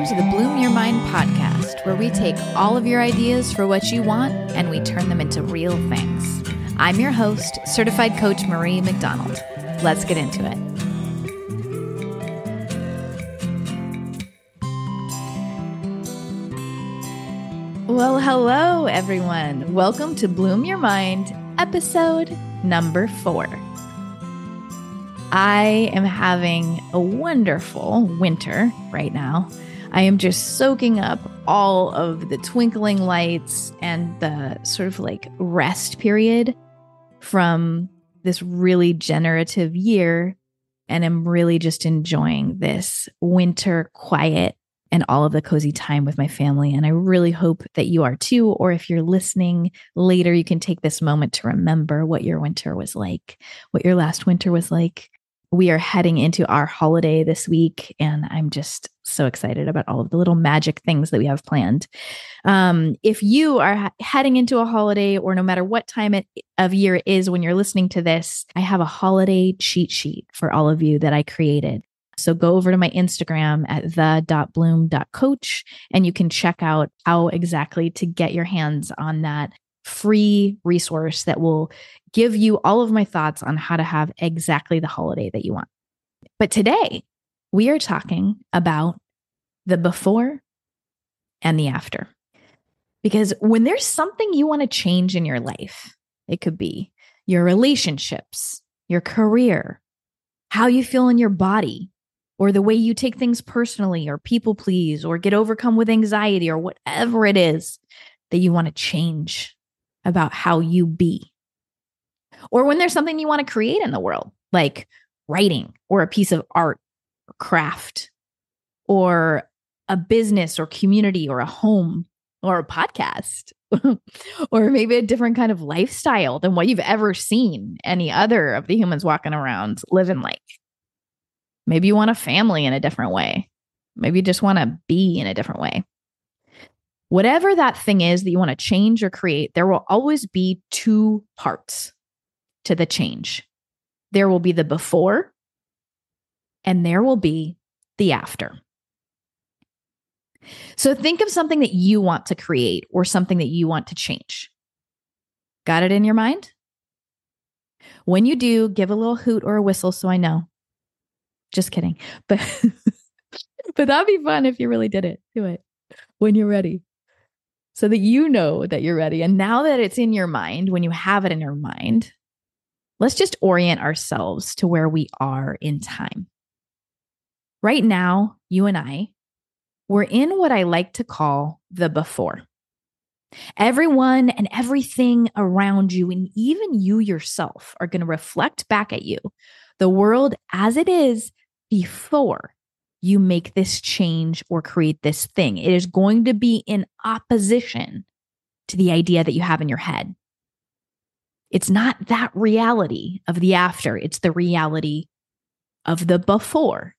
Welcome to the Bloom Your Mind podcast, where we take all of your ideas for what you want and we turn them into real things. I'm your host, certified coach Marie McDonald. Let's get into it. Well, hello, everyone. Welcome to Bloom Your Mind, episode number four. I am having a wonderful winter right now. I am just soaking up all of the twinkling lights and the sort of like rest period from this really generative year. And I'm really just enjoying this winter quiet and all of the cozy time with my family. And I really hope that you are too. Or if you're listening later, you can take this moment to remember what your winter was like, what your last winter was like, we are heading into our holiday this week, and I'm just so excited about all of the little magic things that we have planned. Um, if you are heading into a holiday, or no matter what time it, of year it is when you're listening to this, I have a holiday cheat sheet for all of you that I created. So go over to my Instagram at the.bloom.coach and you can check out how exactly to get your hands on that free resource that will give you all of my thoughts on how to have exactly the holiday that you want. But today, we are talking about the before and the after. Because when there's something you want to change in your life, it could be your relationships, your career, how you feel in your body, or the way you take things personally, or people please, or get overcome with anxiety, or whatever it is that you want to change about how you be. Or when there's something you want to create in the world, like writing or a piece of art or craft or a business or community or a home or a podcast or maybe a different kind of lifestyle than what you've ever seen any other of the humans walking around living like. Maybe you want a family in a different way. Maybe you just want to be in a different way. Whatever that thing is that you want to change or create, there will always be two parts to the change. There will be the before, and there will be the after. So think of something that you want to create or something that you want to change. Got it in your mind? When you do, give a little hoot or a whistle so I know. Just kidding. But but that'd be fun if you really did it. Do it when you're ready so that you know that you're ready. And now that it's in your mind, when you have it in your mind, let's just orient ourselves to where we are in time. Right now, you and I, we're in what I like to call the before. Everyone and everything around you, and even you yourself, are going to reflect back at you the world as it is before you make this change or create this thing. It is going to be in opposition to the idea that you have in your head. It's not that reality of the after, it's the reality of the before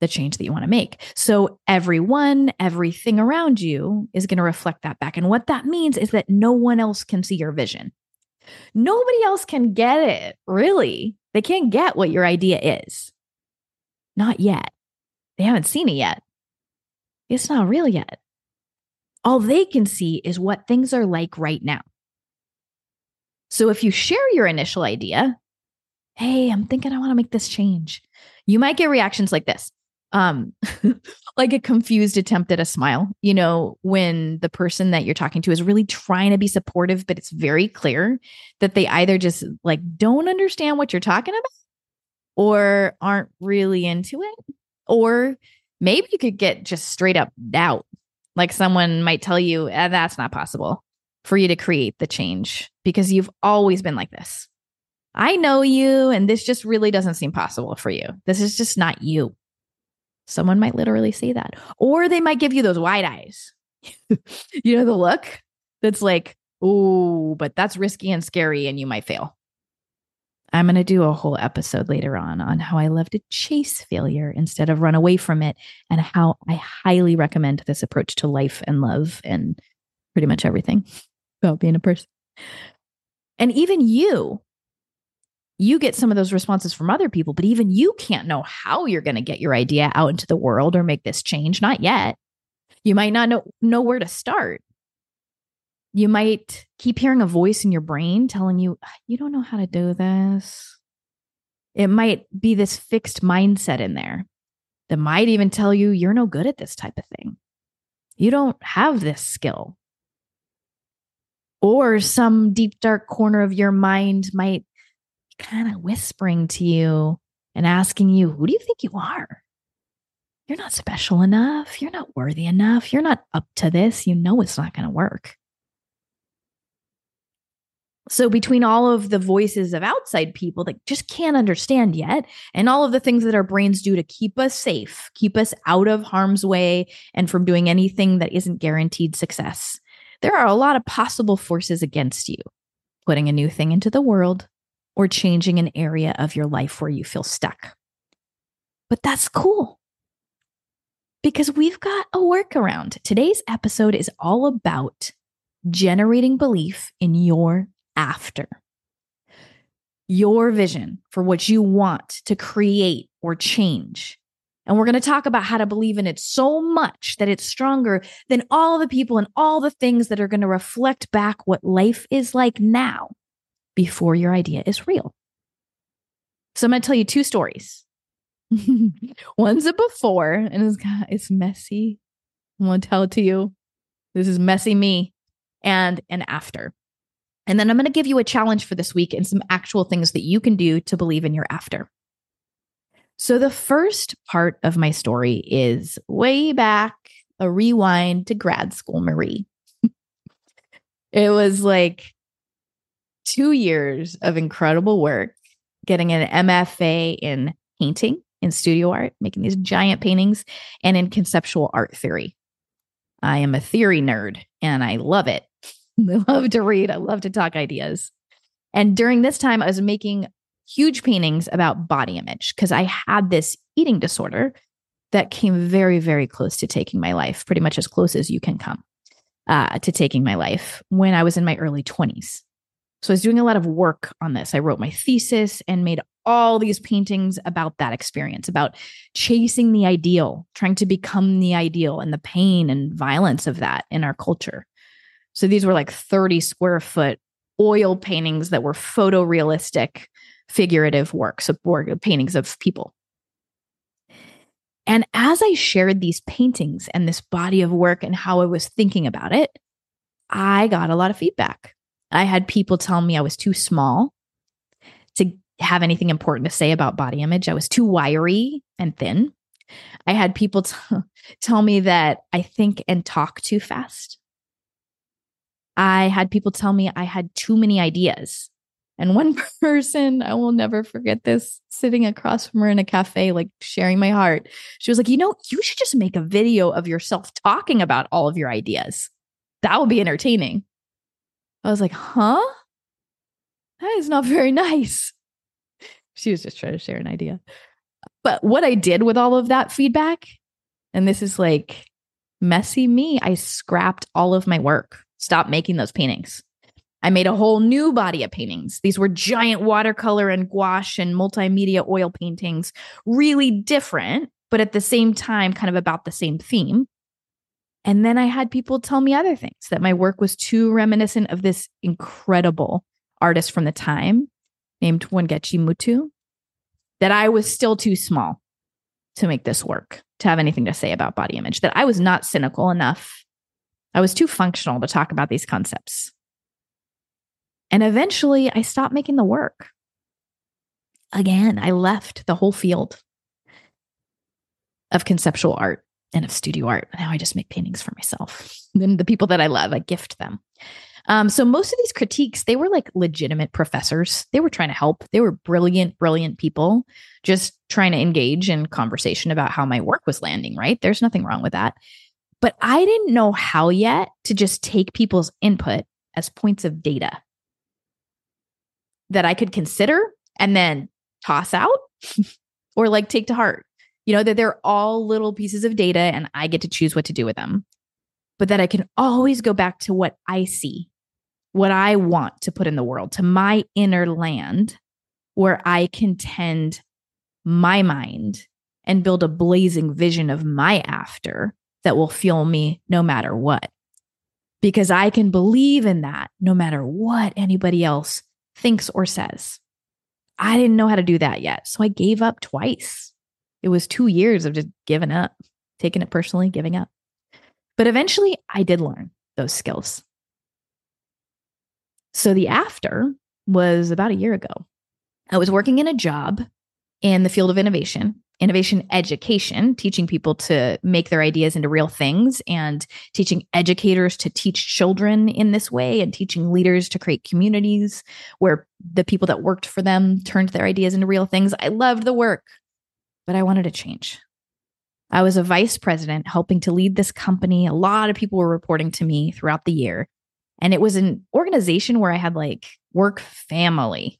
the change that you want to make. So, everyone, everything around you is going to reflect that back. And what that means is that no one else can see your vision. Nobody else can get it, really. They can't get what your idea is. Not yet. They haven't seen it yet. It's not real yet. All they can see is what things are like right now. So if you share your initial idea, hey, I'm thinking I want to make this change, you might get reactions like this. Um, like a confused attempt at a smile, you know, when the person that you're talking to is really trying to be supportive, but it's very clear that they either just like don't understand what you're talking about or aren't really into it. Or maybe you could get just straight up doubt. Like someone might tell you, eh, that's not possible for you to create the change because you've always been like this. I know you, and this just really doesn't seem possible for you. This is just not you. Someone might literally say that. Or they might give you those wide eyes. you know, the look that's like, oh, but that's risky and scary, and you might fail. I'm going to do a whole episode later on on how I love to chase failure instead of run away from it and how I highly recommend this approach to life and love and pretty much everything about being a person. And even you, you get some of those responses from other people, but even you can't know how you're going to get your idea out into the world or make this change. Not yet. You might not know, know where to start. You might keep hearing a voice in your brain telling you, ah, you don't know how to do this. It might be this fixed mindset in there that might even tell you you're no good at this type of thing. You don't have this skill. Or some deep, dark corner of your mind might kind of whispering to you and asking you, Who do you think you are? You're not special enough. You're not worthy enough. You're not up to this. You know it's not going to work. So, between all of the voices of outside people that just can't understand yet, and all of the things that our brains do to keep us safe, keep us out of harm's way, and from doing anything that isn't guaranteed success, there are a lot of possible forces against you. Putting a new thing into the world, or changing an area of your life where you feel stuck. But that's cool because we've got a workaround. Today's episode is all about generating belief in your after. Your vision for what you want to create or change. And we're going to talk about how to believe in it so much that it's stronger than all the people and all the things that are going to reflect back what life is like now before your idea is real. So I'm going to tell you two stories. One's a before, and it's, it's messy. I want to tell it to you. This is messy me, and an after. And then I'm going to give you a challenge for this week and some actual things that you can do to believe in your after. So, the first part of my story is way back, a rewind to grad school, Marie. it was like two years of incredible work, getting an MFA in painting, in studio art, making these giant paintings, and in conceptual art theory. I am a theory nerd and I love it. I love to read, I love to talk ideas. And during this time, I was making huge paintings about body image because I had this eating disorder that came very, very close to taking my life, pretty much as close as you can come uh, to taking my life when I was in my early 20s. So I was doing a lot of work on this. I wrote my thesis and made all these paintings about that experience, about chasing the ideal, trying to become the ideal and the pain and violence of that in our culture. So these were like 30 square foot oil paintings that were photorealistic, figurative works of paintings of people. And as I shared these paintings and this body of work and how I was thinking about it, I got a lot of feedback I had people tell me I was too small to have anything important to say about body image. I was too wiry and thin. I had people t- tell me that I think and talk too fast. I had people tell me I had too many ideas. And one person, I will never forget this, sitting across from her in a cafe, like sharing my heart. She was like, You know, you should just make a video of yourself talking about all of your ideas. That would be entertaining. I was like, huh? That is not very nice. She was just trying to share an idea. But what I did with all of that feedback, and this is like messy me, I scrapped all of my work, stopped making those paintings. I made a whole new body of paintings. These were giant watercolor and gouache and multimedia oil paintings, really different, but at the same time, kind of about the same theme. And then I had people tell me other things that my work was too reminiscent of this incredible artist from the time named Wangechi Mutu, that I was still too small to make this work, to have anything to say about body image, that I was not cynical enough. I was too functional to talk about these concepts. And eventually I stopped making the work. Again, I left the whole field of conceptual art and of studio art. Now I just make paintings for myself. Then the people that I love, I gift them. Um, so most of these critiques, they were like legitimate professors. They were trying to help. They were brilliant, brilliant people just trying to engage in conversation about how my work was landing, right? There's nothing wrong with that. But I didn't know how yet to just take people's input as points of data that I could consider and then toss out or like take to heart you know, that they're all little pieces of data and I get to choose what to do with them, but that I can always go back to what I see, what I want to put in the world, to my inner land where I can tend my mind and build a blazing vision of my after that will fuel me no matter what. Because I can believe in that no matter what anybody else thinks or says. I didn't know how to do that yet. So I gave up twice. It was two years of just giving up, taking it personally, giving up. But eventually I did learn those skills. So the after was about a year ago. I was working in a job in the field of innovation, innovation education, teaching people to make their ideas into real things and teaching educators to teach children in this way and teaching leaders to create communities where the people that worked for them turned their ideas into real things. I loved the work, but I wanted to change. I was a vice president helping to lead this company. A lot of people were reporting to me throughout the year. And it was an organization where I had like work family,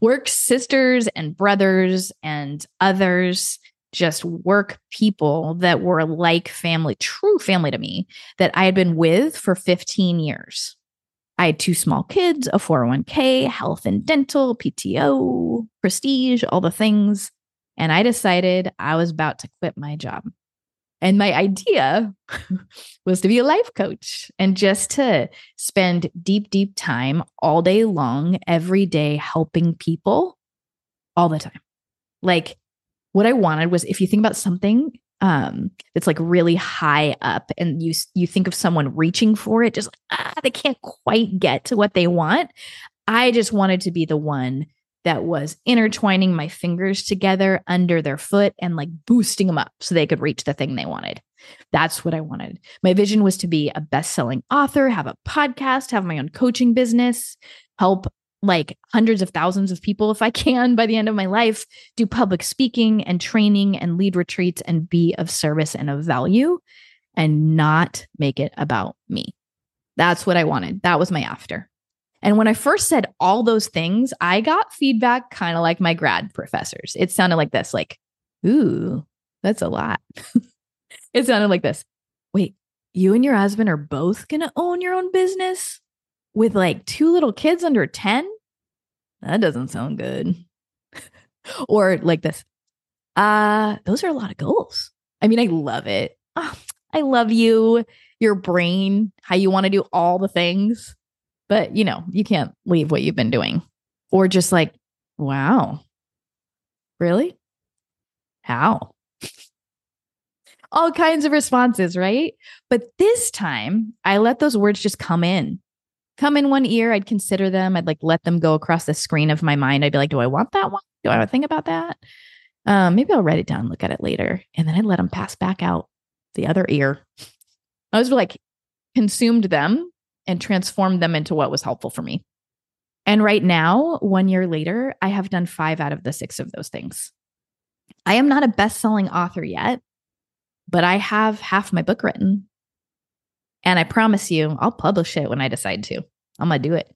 work sisters and brothers and others, just work people that were like family, true family to me that I had been with for 15 years. I had two small kids, a 401k, health and dental, PTO, prestige, all the things. And I decided I was about to quit my job. And my idea was to be a life coach and just to spend deep, deep time all day long, every day, helping people all the time. Like what I wanted was if you think about something um, that's like really high up and you you think of someone reaching for it, just ah, they can't quite get to what they want. I just wanted to be the one that was intertwining my fingers together under their foot and like boosting them up so they could reach the thing they wanted. That's what I wanted. My vision was to be a best selling author, have a podcast, have my own coaching business, help like hundreds of thousands of people if I can by the end of my life, do public speaking and training and lead retreats and be of service and of value and not make it about me. That's what I wanted. That was my after. And when I first said all those things, I got feedback kind of like my grad professors. It sounded like this like, ooh, that's a lot. it sounded like this. Wait, you and your husband are both going to own your own business with like two little kids under 10? That doesn't sound good. or like this. Uh, those are a lot of goals. I mean, I love it. Oh, I love you, your brain, how you want to do all the things. But, you know, you can't leave what you've been doing. Or just like, wow, really? How? All kinds of responses, right? But this time I let those words just come in. Come in one ear, I'd consider them. I'd like let them go across the screen of my mind. I'd be like, do I want that one? Do I want to think about that? Um, maybe I'll write it down, look at it later. And then I'd let them pass back out the other ear. I was like consumed them and transformed them into what was helpful for me. And right now, one year later, I have done five out of the six of those things. I am not a best selling author yet, but I have half my book written. And I promise you, I'll publish it when I decide to. I'm going to do it.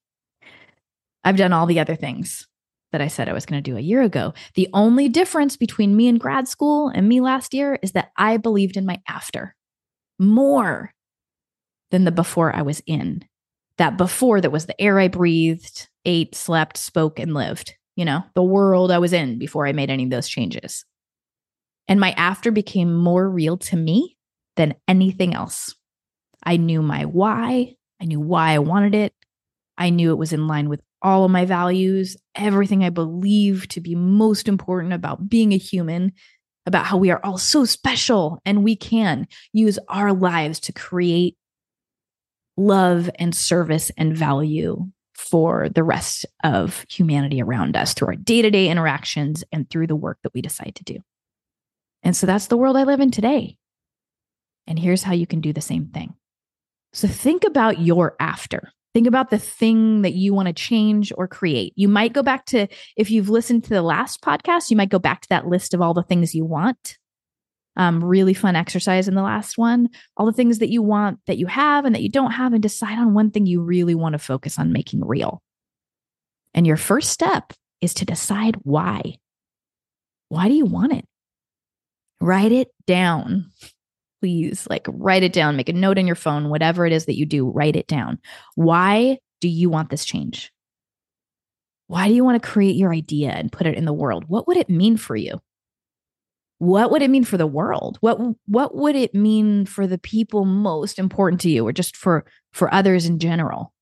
I've done all the other things that I said I was going to do a year ago. The only difference between me in grad school and me last year is that I believed in my after more than the before I was in. That before that was the air I breathed, ate, slept, spoke, and lived, you know, the world I was in before I made any of those changes. And my after became more real to me than anything else. I knew my why, I knew why I wanted it. I knew it was in line with all of my values, everything I believe to be most important about being a human, about how we are all so special and we can use our lives to create love and service and value for the rest of humanity around us through our day to day interactions and through the work that we decide to do. And so that's the world I live in today. And here's how you can do the same thing. So think about your after. Think about the thing that you want to change or create. You might go back to, if you've listened to the last podcast, you might go back to that list of all the things you want um, really fun exercise in the last one. All the things that you want that you have and that you don't have, and decide on one thing you really want to focus on making real. And your first step is to decide why. Why do you want it? Write it down. Please, like write it down, make a note on your phone, whatever it is that you do, write it down. Why do you want this change? Why do you want to create your idea and put it in the world? What would it mean for you? What would it mean for the world? What what would it mean for the people most important to you or just for for others in general?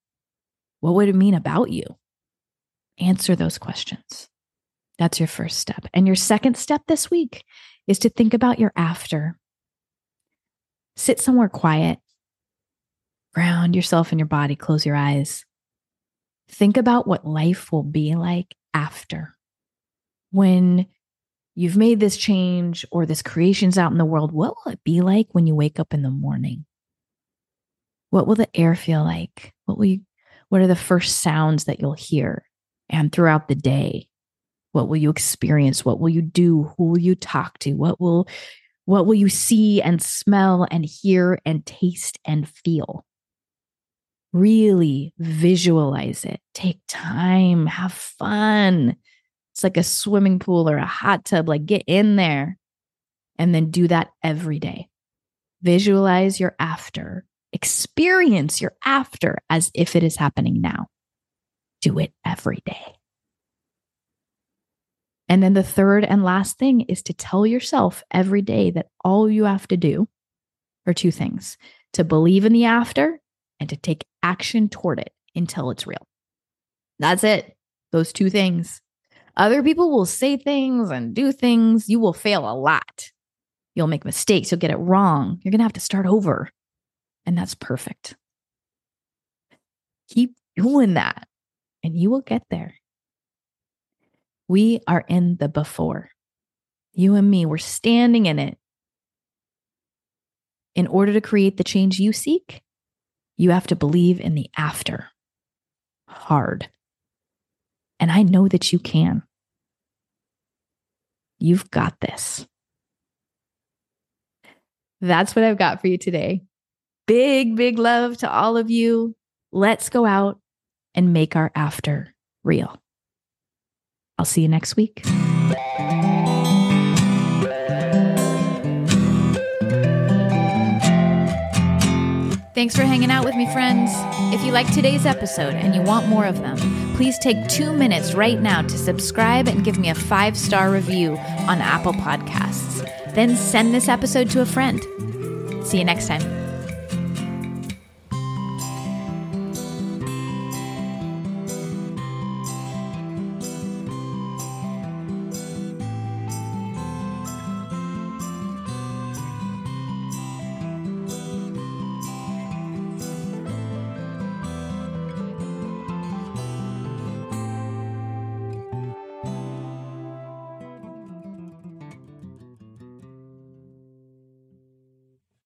What would it mean about you? Answer those questions. That's your first step. And your second step this week is to think about your after. Sit somewhere quiet, ground yourself in your body, close your eyes. Think about what life will be like after. When you've made this change or this creation's out in the world, what will it be like when you wake up in the morning? What will the air feel like? What will you, what are the first sounds that you'll hear? And throughout the day, what will you experience? What will you do? Who will you talk to? What will what will you see and smell and hear and taste and feel? Really visualize it. Take time, have fun. It's like a swimming pool or a hot tub. Like get in there and then do that every day. Visualize your after, experience your after as if it is happening now. Do it every day. And then the third and last thing is to tell yourself every day that all you have to do are two things to believe in the after and to take action toward it until it's real. That's it. Those two things. Other people will say things and do things. You will fail a lot. You'll make mistakes. You'll get it wrong. You're going to have to start over. And that's perfect. Keep doing that and you will get there. We are in the before. You and me, we're standing in it. In order to create the change you seek, you have to believe in the after. Hard. And I know that you can. You've got this. That's what I've got for you today. Big, big love to all of you. Let's go out and make our after real. I'll see you next week. Thanks for hanging out with me, friends. If you like today's episode and you want more of them, please take two minutes right now to subscribe and give me a five star review on Apple Podcasts. Then send this episode to a friend. See you next time.